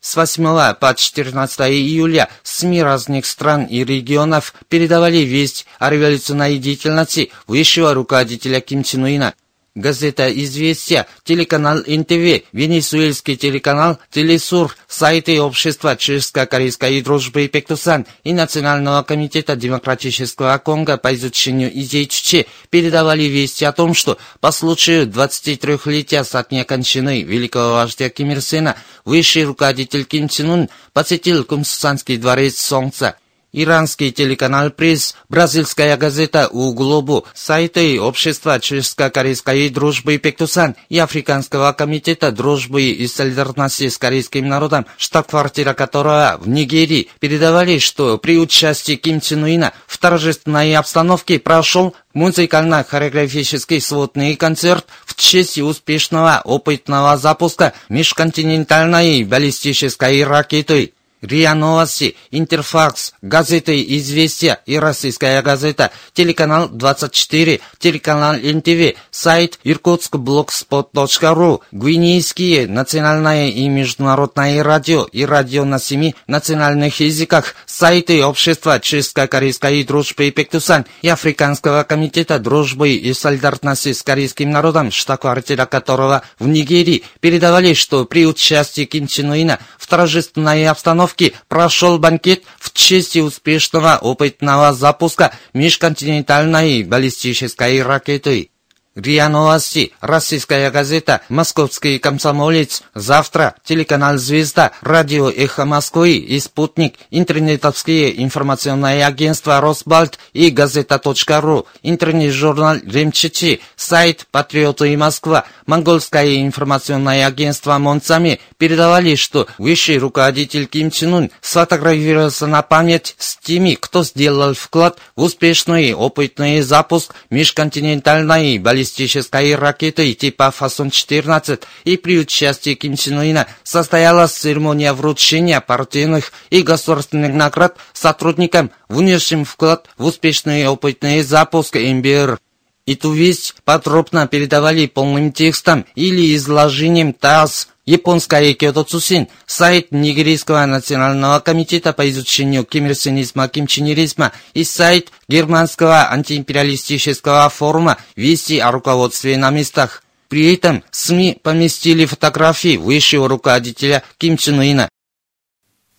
С 8 по 14 июля СМИ разных стран и регионов передавали весть о революционной деятельности высшего руководителя Ким Чен Ына – газета «Известия», телеканал НТВ, венесуэльский телеканал «Телесур», сайты общества Чешско-Корейской дружбы Пектусан и Национального комитета Демократического Конго по изучению идей Чуче передавали вести о том, что по случаю 23-летия со дня кончины великого вождя Ким Ир Сена высший руководитель Ким Чен Ун посетил Кумсусанский дворец Солнца – Иранский телеканал «Пресс», бразильская газета «У Глобу», сайты Общества чешско-корейской дружбы «Пектусан» и Африканского комитета дружбы и солидарности с корейским народом, штаб-квартира которого в Нигерии, передавали, что при участии Ким Чен Уина в торжественной обстановке прошел музыкально-хореографический сводный концерт в честь успешного опытного запуска межконтинентальной баллистической ракеты. РИА Новости, Интерфакс, газеты «Известия» и «Российская газета», телеканал 24, телеканал НТВ, сайт irkutskblogspot.ru, гвинейские национальное и международное радио и радио на семи национальных языках, сайты Общества Чешско-Корейской дружбы Пектусан и Африканского комитета дружбы и солидарности с корейским народом, штаб-квартира которого в Нигерии, передавали, что при участии Ким Чен Уина в торжественной обстановке установки прошел банкет в честь успешного опытного запуска межконтинентальной баллистической ракеты. РИА Новости, Российская газета, Московский комсомолец, Завтра, телеканал «Звезда», радио «Эхо Москвы» и «Спутник», интернетовские информационные агентства «Росбальт» и «Газета.ру», интернет-журнал «Ремчичи», сайт «Патриоты и Москва», монгольское информационное агентство «Монцами» передавали, что высший руководитель Ким Чен Ун сфотографировался на память с теми, кто сделал вклад в успешный опытный запуск межконтинентальной баллистической баллистической ракетой типа «Фасон-14» и при участии Ким Чен Ына состоялась церемония вручения партийных и государственных наград сотрудникам, внесшим вклад в успешный опытный запуск МБР. Эту весть подробно передавали полным текстом или изложением ТАСС, Японская Киото Цусин, сайт Нигерийского национального комитета по изучению кимирсинизма, кимчинеризма и сайт Германского антиимпериалистического форума «Вести о руководстве на местах». При этом СМИ поместили фотографии высшего руководителя Ким Чен Ына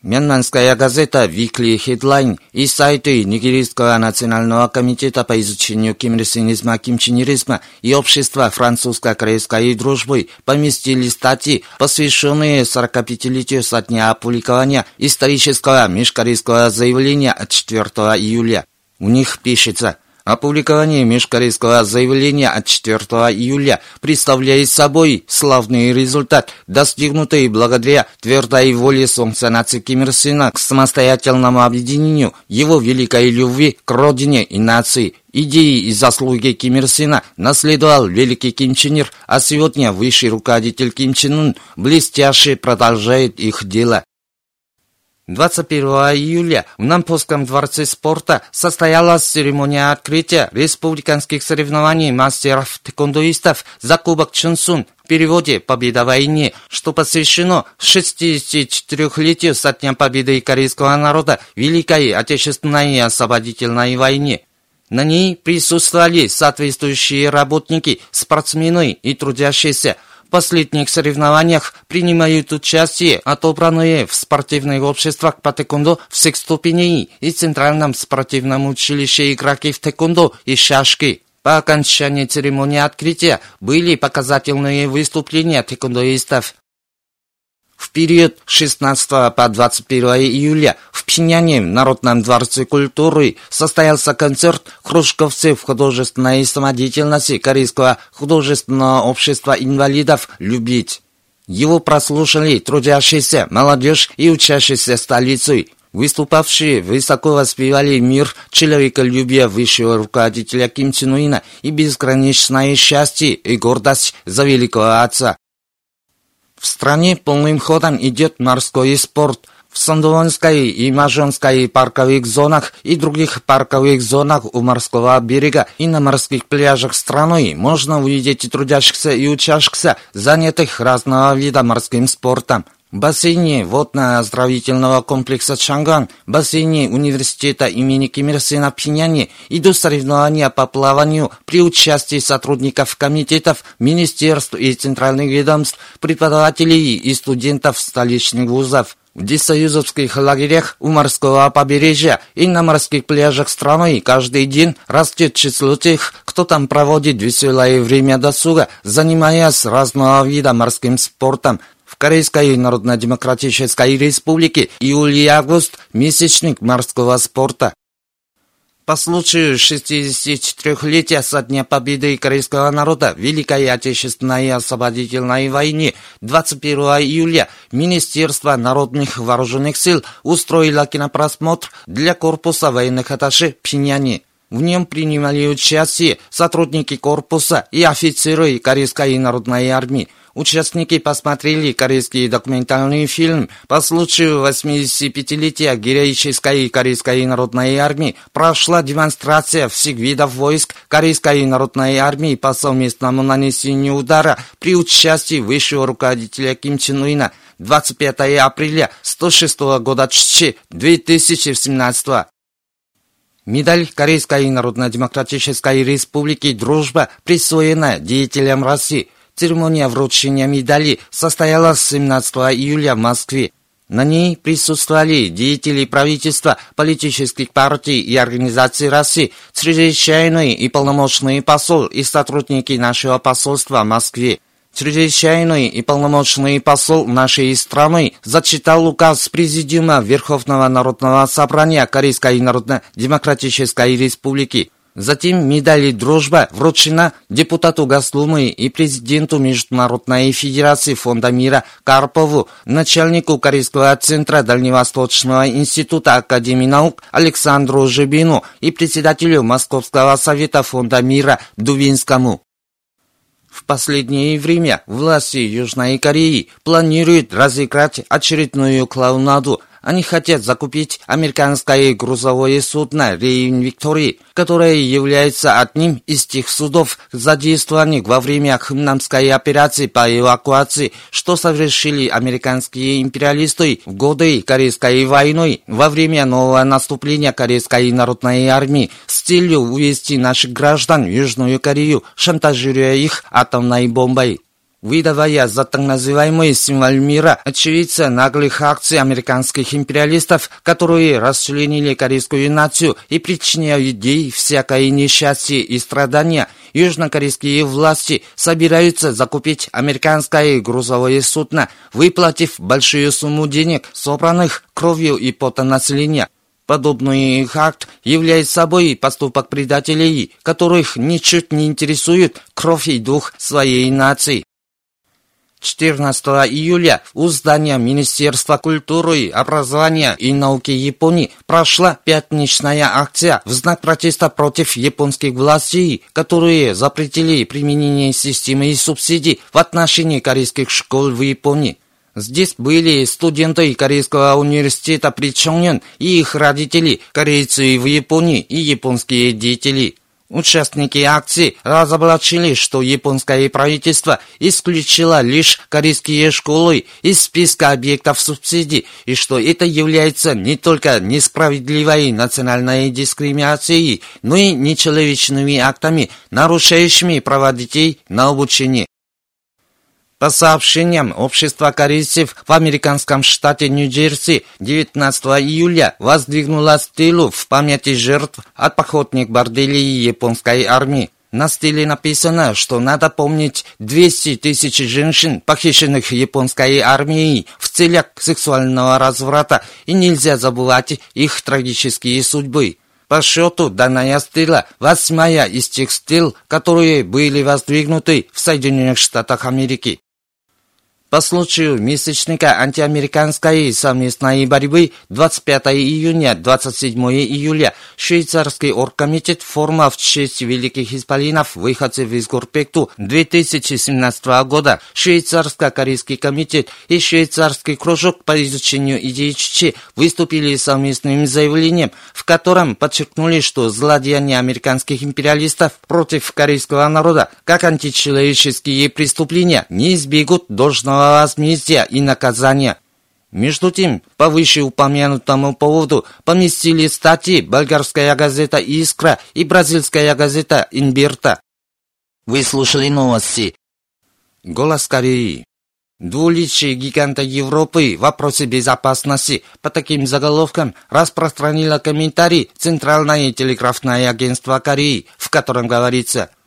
Мьянманская газета Weekly Headline и сайты Нигерийского национального комитета по изучению кимрсинизма, кимчинеризма и общества французско-корейской дружбы поместили статьи, посвященные 45-летию со дня опубликования исторического межкорейского заявления от 4 июля. У них пишется – Опубликование межкорейского заявления от 4 июля представляет собой славный результат, достигнутый благодаря твердой воле Солнца Ким Ир Сена к самостоятельному объединению его великой любви к родине и нации. Идеи и заслуги Ким Ир Сена наследовал великий Ким Чен Ир, а сегодня высший руководитель Ким Чен Ун блестяще продолжает их дело. 21 июля в Нампосском дворце спорта состоялась церемония открытия республиканских соревнований мастеров-тэквондоистов за Кубок Чунсун в переводе «Победа в войне», что посвящено 64-летию со дня победы корейского народа в Великой Отечественной освободительной войне. На ней присутствовали соответствующие работники, спортсмены и трудящиеся – в последних соревнованиях принимают участие отобранные в спортивных обществах по тэквондо всех ступеней и Центральном спортивном училище игроки в тэквондо и шашки. По окончании церемонии открытия были показательные выступления тэквондоистов. В период 16 по 21 июля Пхеньяне, в Народном дворце культуры, состоялся концерт кружковцев художественной самодеятельности Корейского художественного общества инвалидов «Любить». Его прослушали трудящиеся, молодежь и учащиеся столицы. Выступавшие высоко воспевали мир, человеколюбие высшего руководителя Ким Чен Уина и безграничное счастье и гордость за великого отца. В стране полным ходом идет морской спорт. В Сандуонской и Мажонской парковых зонах и других парковых зонах у морского берега и на морских пляжах страны можно увидеть трудящихся и учащихся, занятых разного вида морским спортом бассейне водно-оздоровительного комплекса Чанган, бассейне университета имени Ким Ир Сена Пхеньяне идут соревнования по плаванию при участии сотрудников комитетов, министерств и центральных ведомств, преподавателей и студентов столичных вузов. В десоюзовских лагерях у морского побережья и на морских пляжах страны каждый день растет число тех, кто там проводит веселое время досуга, занимаясь разного вида морским спортом, в Корейской Народно-Демократической Республике июль и август – месячник морского спорта. По случаю 64-летия со дня победы корейского народа в Великой Отечественной освободительной войне 21 июля Министерство народных вооруженных сил устроило кинопросмотр для корпуса военных атташе Пхеньяне. В нем принимали участие сотрудники корпуса и офицеры Корейской народной армии. Участники посмотрели корейский документальный фильм по случаю 85-летия героической Корейской народной армии. Прошла демонстрация всех видов войск Корейской народной армии по совместному нанесению удара при участии высшего руководителя Ким Чен Уина 25 апреля 106 года 2017 Медаль Корейской Народно-Демократической Республики «Дружба» присвоена деятелям России – Церемония вручения медали состоялась 17 июля в Москве. На ней присутствовали деятели правительства, политических партий и организаций России, чрезвычайный и полномочный посол и сотрудники нашего посольства в Москве. Чрезвычайный и полномочный посол нашей страны зачитал указ Президиума Верховного Народного Собрания Корейской Народно-Демократической Республики Затем медаль «Дружба» вручена депутату Госдумы и президенту Международной Федерации Фонда мира Карпову, начальнику Корейского центра Дальневосточного института Академии наук Александру Жибину и председателю Московского совета Фонда мира Дубинскому. В последнее время власти Южной Кореи планируют разыграть очередную клоунаду – они хотят закупить американское грузовое судно «Рейн Виктории», которое является одним из тех судов, задействованных во время Хымнамской операции по эвакуации, что совершили американские империалисты в годы Корейской войны во время нового наступления Корейской народной армии с целью увести наших граждан в Южную Корею, шантажируя их атомной бомбой выдавая за так называемый символ мира очевидца наглых акций американских империалистов, которые расчленили корейскую нацию и причиняют ей всякое несчастье и страдания, южнокорейские власти собираются закупить американское грузовое судно, выплатив большую сумму денег, собранных кровью и потом населения. Подобный акт является собой поступок предателей, которых ничуть не интересует кровь и дух своей нации. 14 июля у здания Министерства культуры, образования и науки Японии прошла пятничная акция в знак протеста против японских властей, которые запретили применение системы и субсидий в отношении корейских школ в Японии. Здесь были студенты Корейского университета Причонен и их родители, корейцы в Японии и японские деятели. Участники акции разоблачили, что японское правительство исключило лишь корейские школы из списка объектов субсидий, и что это является не только несправедливой национальной дискриминацией, но и нечеловечными актами, нарушающими права детей на обучение. По сообщениям общества корейцев в американском штате Нью-Джерси 19 июля воздвигнула стелу в памяти жертв от походных борделей японской армии. На стиле написано, что надо помнить 200 тысяч женщин, похищенных японской армией в целях сексуального разврата, и нельзя забывать их трагические судьбы. По счету, данная стела – восьмая из тех стел, которые были воздвигнуты в Соединенных Штатах Америки. По случаю месячника антиамериканской совместной борьбы 25 июня 27 июля швейцарский оргкомитет форма в честь великих исполинов выходцев из Гурпекту 2017 года. Швейцарско-корейский комитет и швейцарский кружок по изучению идеи Чичи выступили совместным заявлением, в котором подчеркнули, что злодеяния американских империалистов против корейского народа как античеловеческие преступления не избегут должного возмездия и наказания. Между тем, по вышеупомянутому поводу поместили статьи болгарская газета «Искра» и бразильская газета «Инберта». Вы слушали новости. Голос Кореи. Двуличие гиганта Европы в вопросе безопасности по таким заголовкам распространило комментарий Центральное телеграфное агентство Кореи, в котором говорится –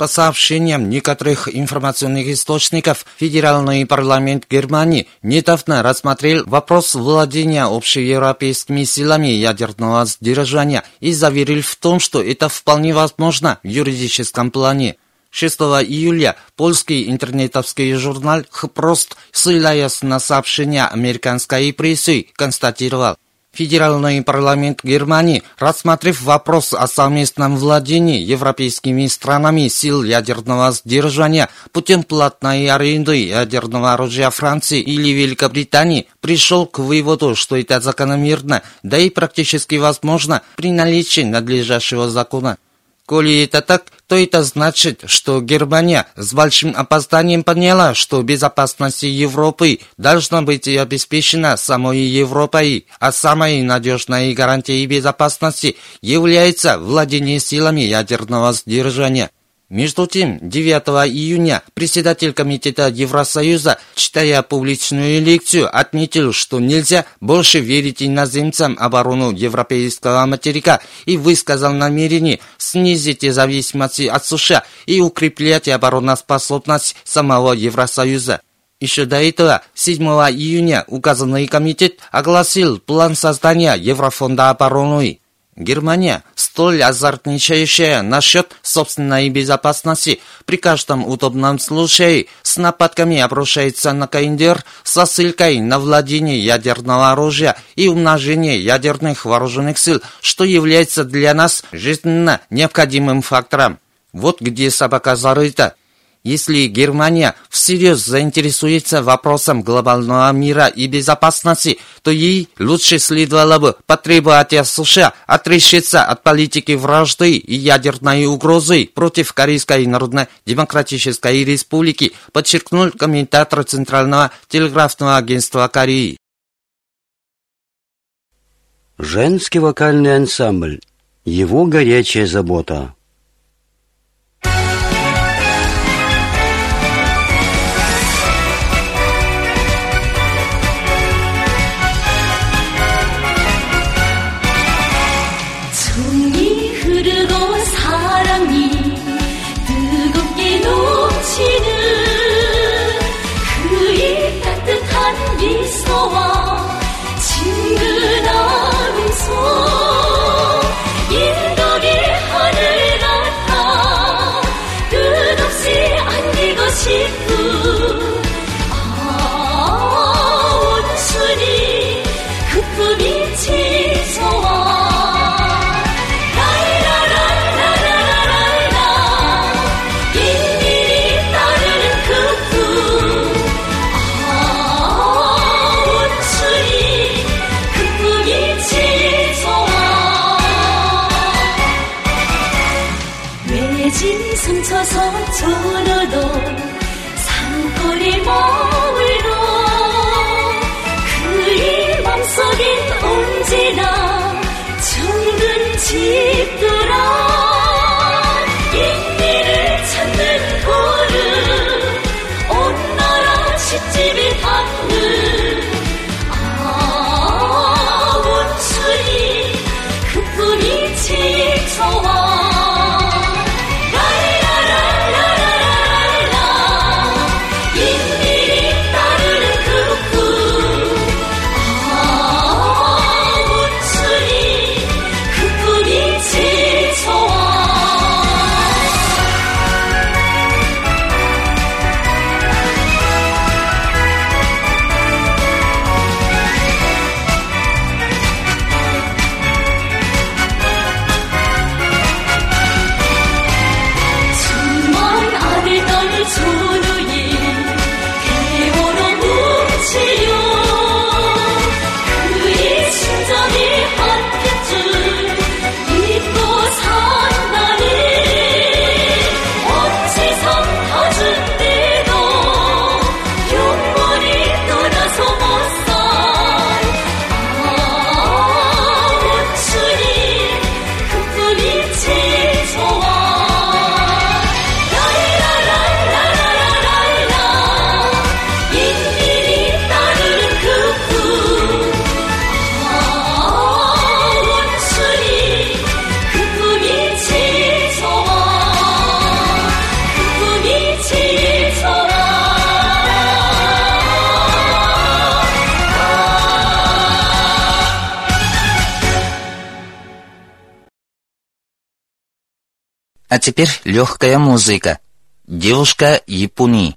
по сообщениям некоторых информационных источников, Федеральный парламент Германии недавно рассмотрел вопрос владения общеевропейскими силами ядерного сдержания и заверил в том, что это вполне возможно в юридическом плане. 6 июля польский интернетовский журнал «Хпрост», ссылаясь на сообщения американской прессы, констатировал, Федеральный парламент Германии, рассмотрев вопрос о совместном владении европейскими странами сил ядерного сдержания путем платной аренды ядерного оружия Франции или Великобритании, пришел к выводу, что это закономерно, да и практически возможно при наличии надлежащего закона. Коли это так, то это значит, что Германия с большим опозданием поняла, что безопасность Европы должна быть обеспечена самой Европой, а самой надежной гарантией безопасности является владение силами ядерного сдержания – между тем, 9 июня председатель Комитета Евросоюза, читая публичную лекцию, отметил, что нельзя больше верить иноземцам оборону европейского материка и высказал намерение снизить зависимость от США и укреплять обороноспособность самого Евросоюза. Еще до этого, 7 июня, указанный комитет огласил план создания Еврофонда обороны. Германия, столь азартничающая насчет собственной безопасности, при каждом удобном случае с нападками обрушается на Каиндер со ссылкой на владение ядерного оружия и умножение ядерных вооруженных сил, что является для нас жизненно необходимым фактором. Вот где собака зарыта. Если Германия всерьез заинтересуется вопросом глобального мира и безопасности, то ей лучше следовало бы потребовать от США отрешиться от политики вражды и ядерной угрозы против Корейской Народно-Демократической Республики, подчеркнул комментатор Центрального телеграфного агентства Кореи. Женский вокальный ансамбль. Его горячая забота. Теперь легкая музыка. Девушка Японии.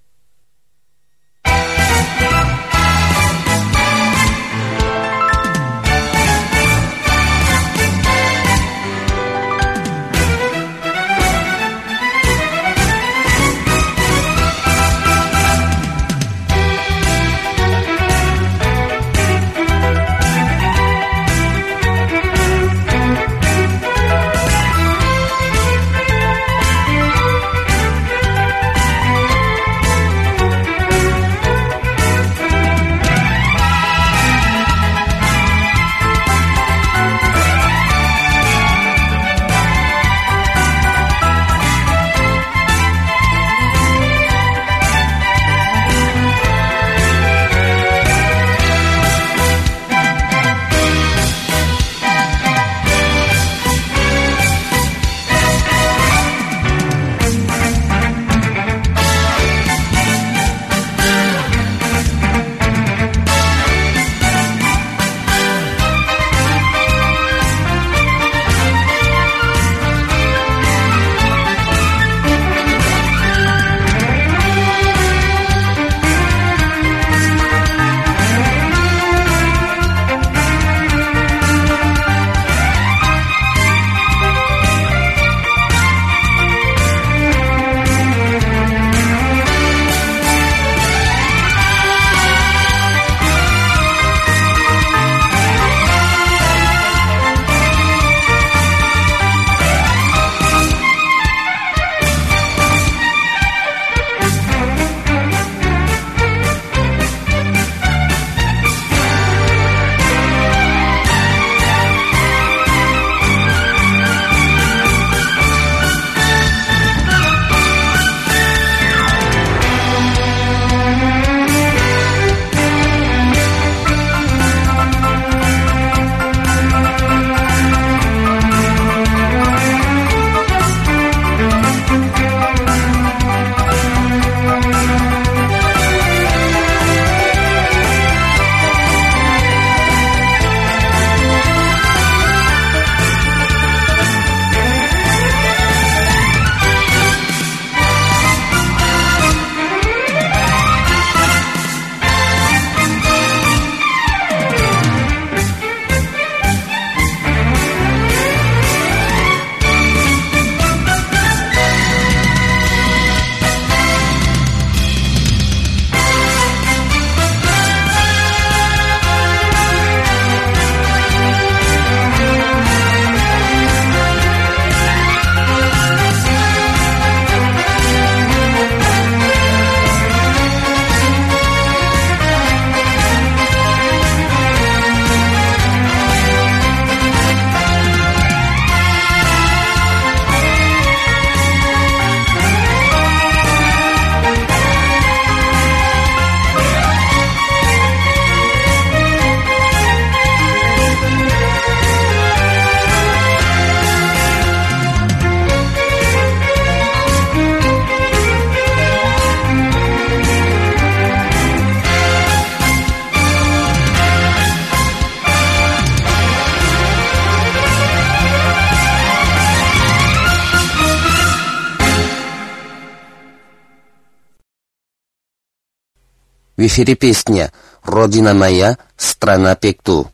В эфире песня «Родина моя, страна Пекту».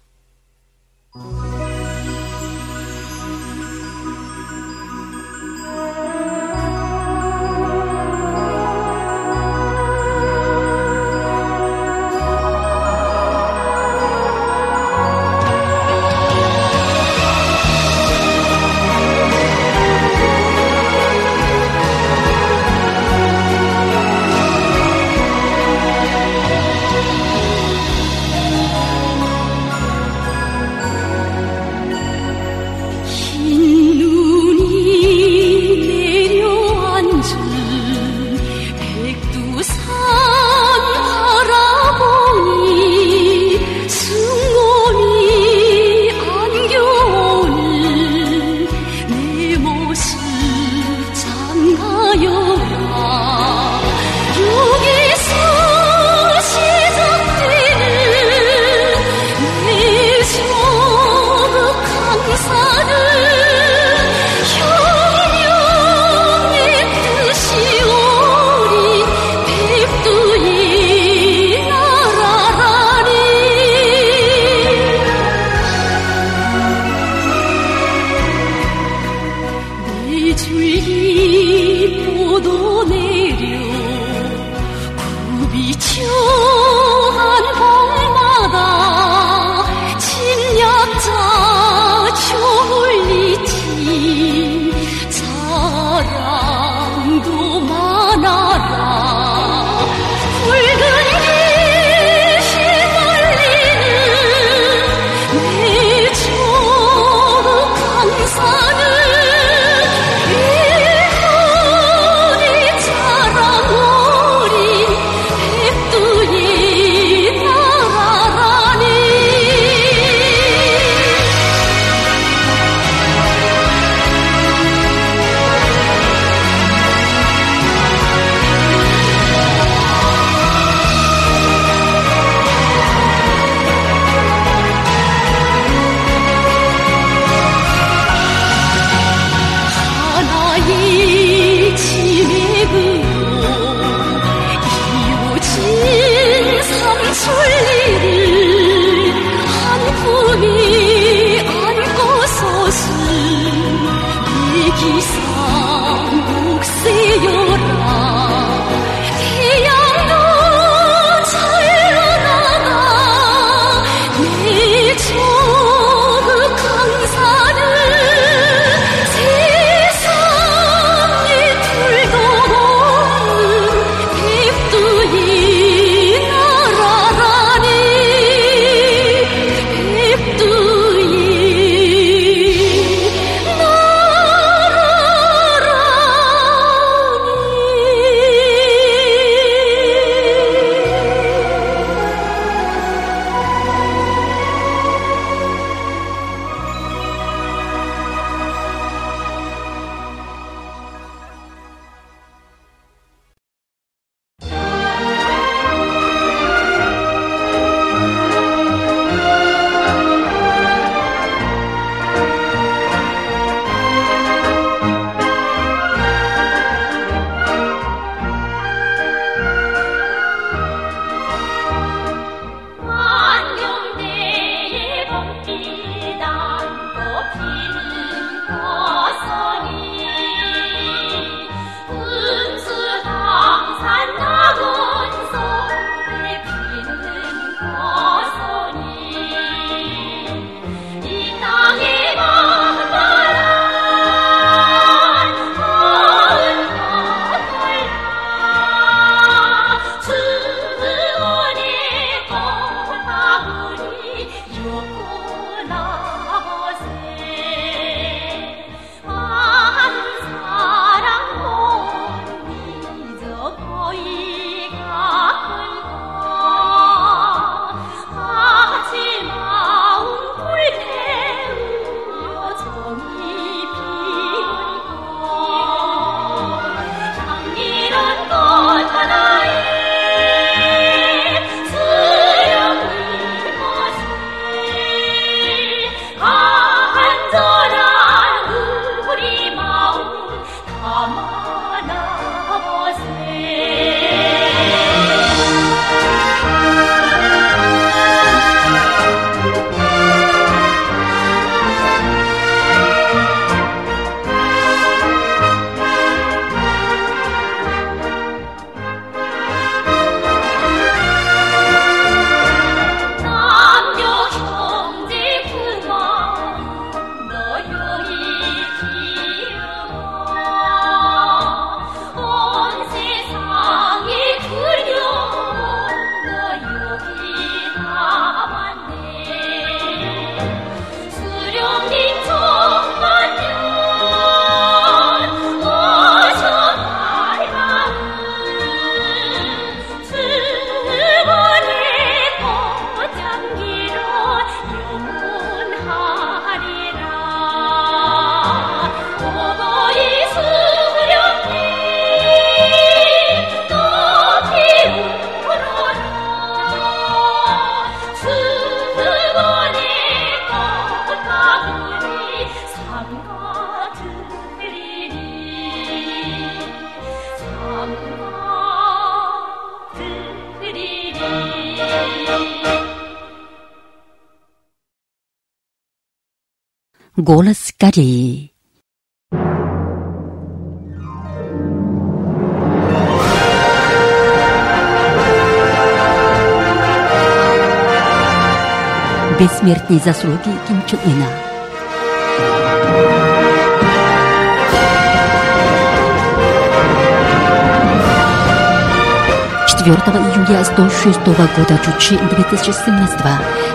Голос Кореи. Бессмертные заслуги Ким Чен Ына. 4 июля 106 года Чучи 2017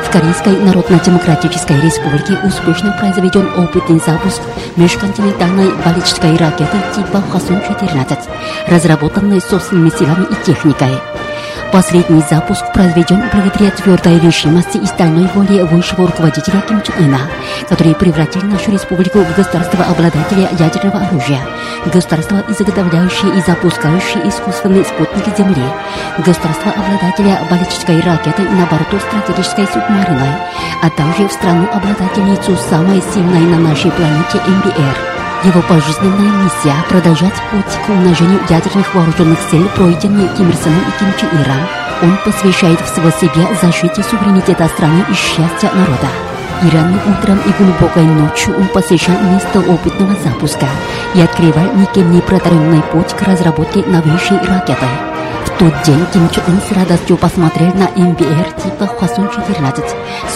в Корейской Народно-Демократической Республике успешно произведен опытный запуск межконтинентальной баллистической ракеты типа Хасун-14, разработанной собственными силами и техникой. Последний запуск произведен благодаря твердой решимости и стальной воле высшего руководителя Ким Чен Ына, который превратил нашу республику в государство-обладателя ядерного оружия, государство, изготовляющее и запускающее искусственные спутники Земли, государство-обладателя баллистической ракеты на борту стратегической субмариной, а также в страну-обладательницу самой сильной на нашей планете МБР. Его пожизненная миссия – продолжать путь к умножению ядерных вооруженных сил, пройденный Ким Ир Сеном и Ким Чен Иром. Он посвящает всего себя защите суверенитета страны и счастья народа. И ранним утром и глубокой ночью он посещал место опытного запуска и открывал никем не протаренный путь к разработке новейшей ракеты. В тот день Ким Чен Ын с радостью посмотрел на МБР типа Хвасун-14,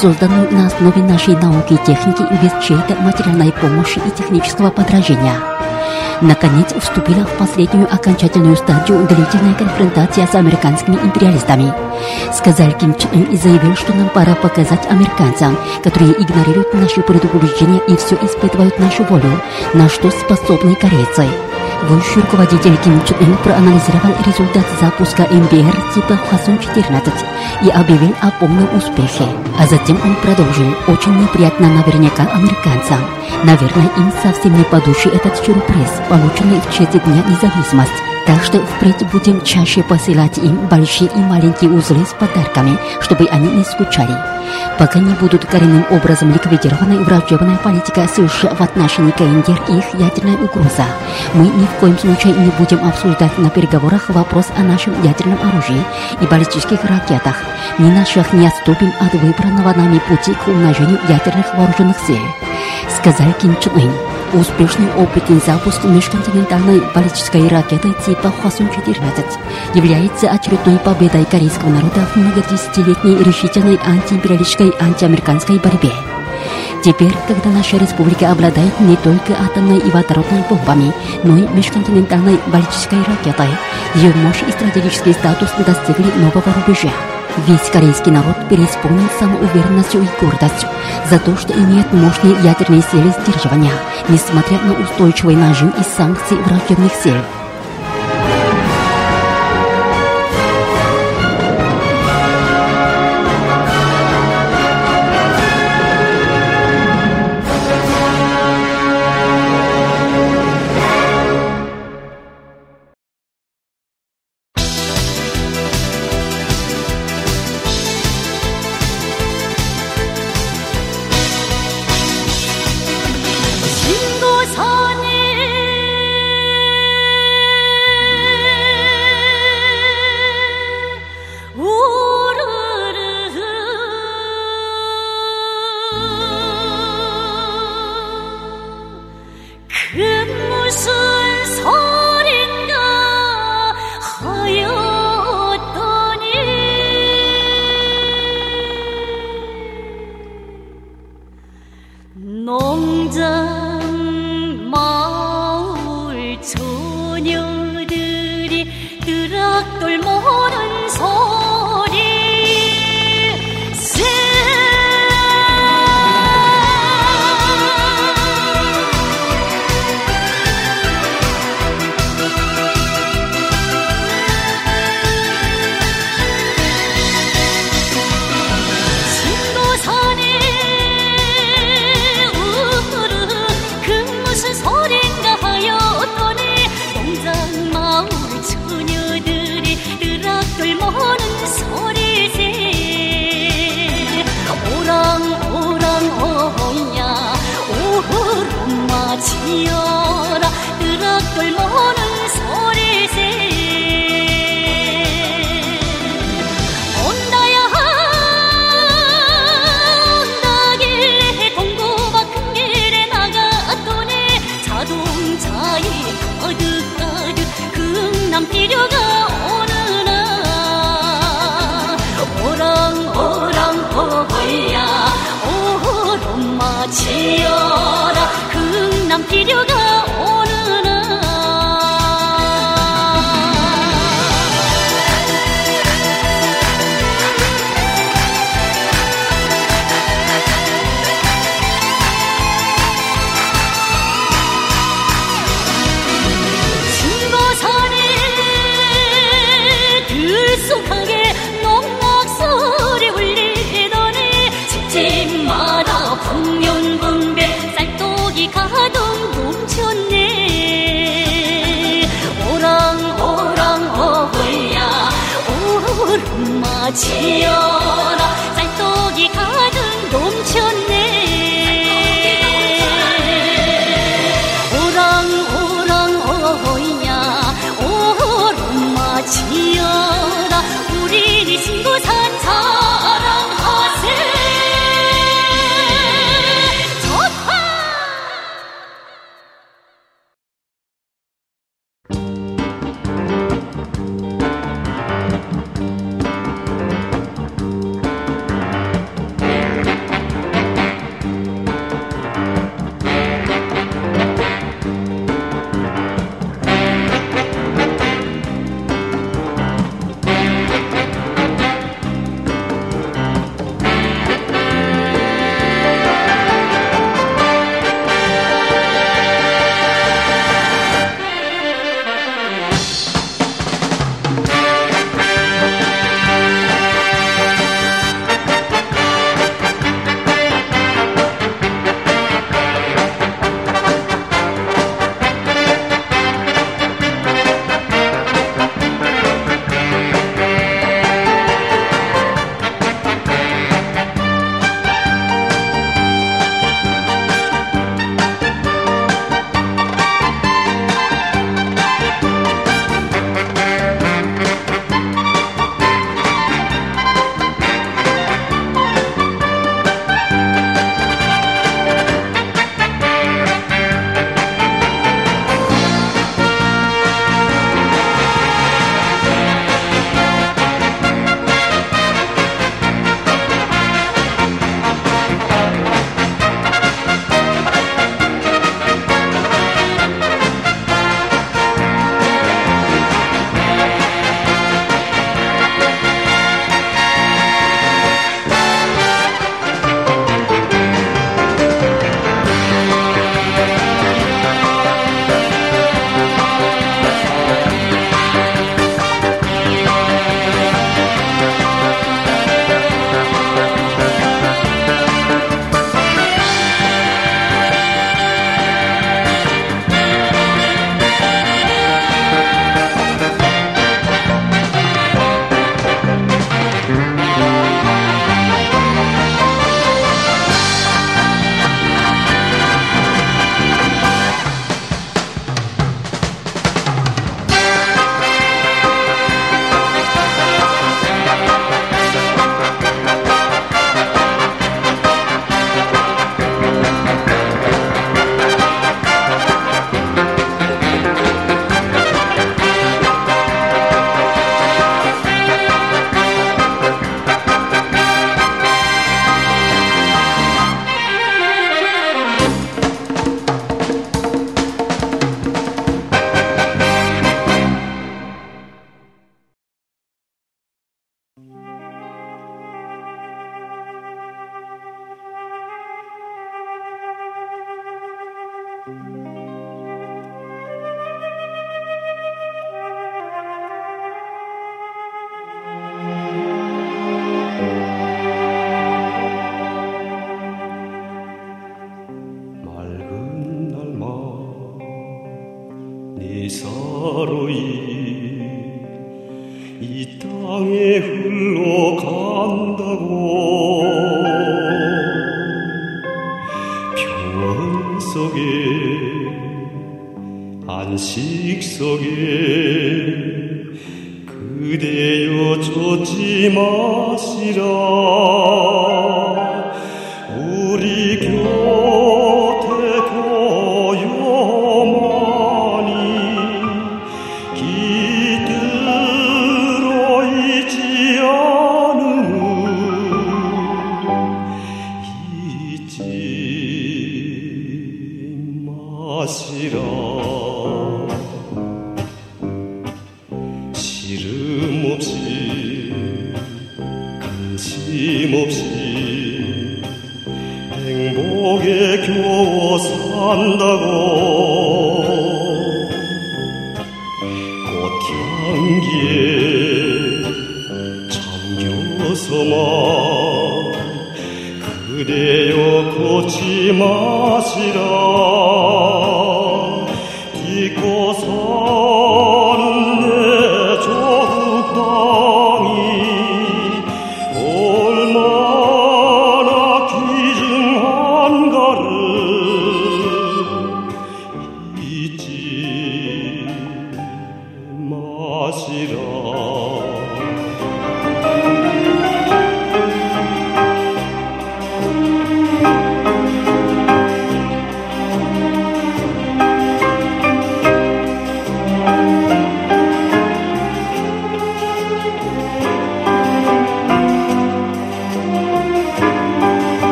созданную на основе нашей науки и техники без чьей-то материальной помощи и технического подражения. Наконец вступила в последнюю окончательную стадию длительная конфронтация с американскими империалистами. Сказал Ким Чен Ын и заявил, что нам пора показать американцам, которые игнорируют наши предупреждения и все испытывают нашу волю, на что способны корейцы. Высший руководитель Ким Чен Ын проанализировал результат запуска МБР типа Хвасун-14 и объявил о полном успехе. А затем он продолжил. Очень неприятно наверняка американцам. Наверное, им совсем не по душе этот сюрприз, полученный в честь Дня независимости. Так что впредь будем чаще посылать им большие и маленькие узлы с подарками, чтобы они не скучали. Пока не будут коренным образом ликвидированы враждебная политика США в отношении КНДР и их ядерная угроза, мы ни в коем случае не будем обсуждать на переговорах вопрос о нашем ядерном оружии и баллистических ракетах. Ни на шаг не отступим от выбранного нами пути к умножению ядерных вооруженных сил, сказал Ким Чен Ын. Успешный опытный запуск межконтинентальной баллистической ракеты типа Хвасун-14 является очередной победой корейского народа в многодесятилетней решительной антиимпериалистической антиамериканской борьбе. Теперь, когда наша республика обладает не только атомной и водородной бомбами, но и межконтинентальной баллистической ракетой, ее мощь и стратегический статус достигли нового рубежа. Весь корейский народ преисполнен самоуверенностью и гордостью за то, что имеет мощные ядерные силы сдерживания, несмотря на устойчивый нажим и санкции враждебных сил.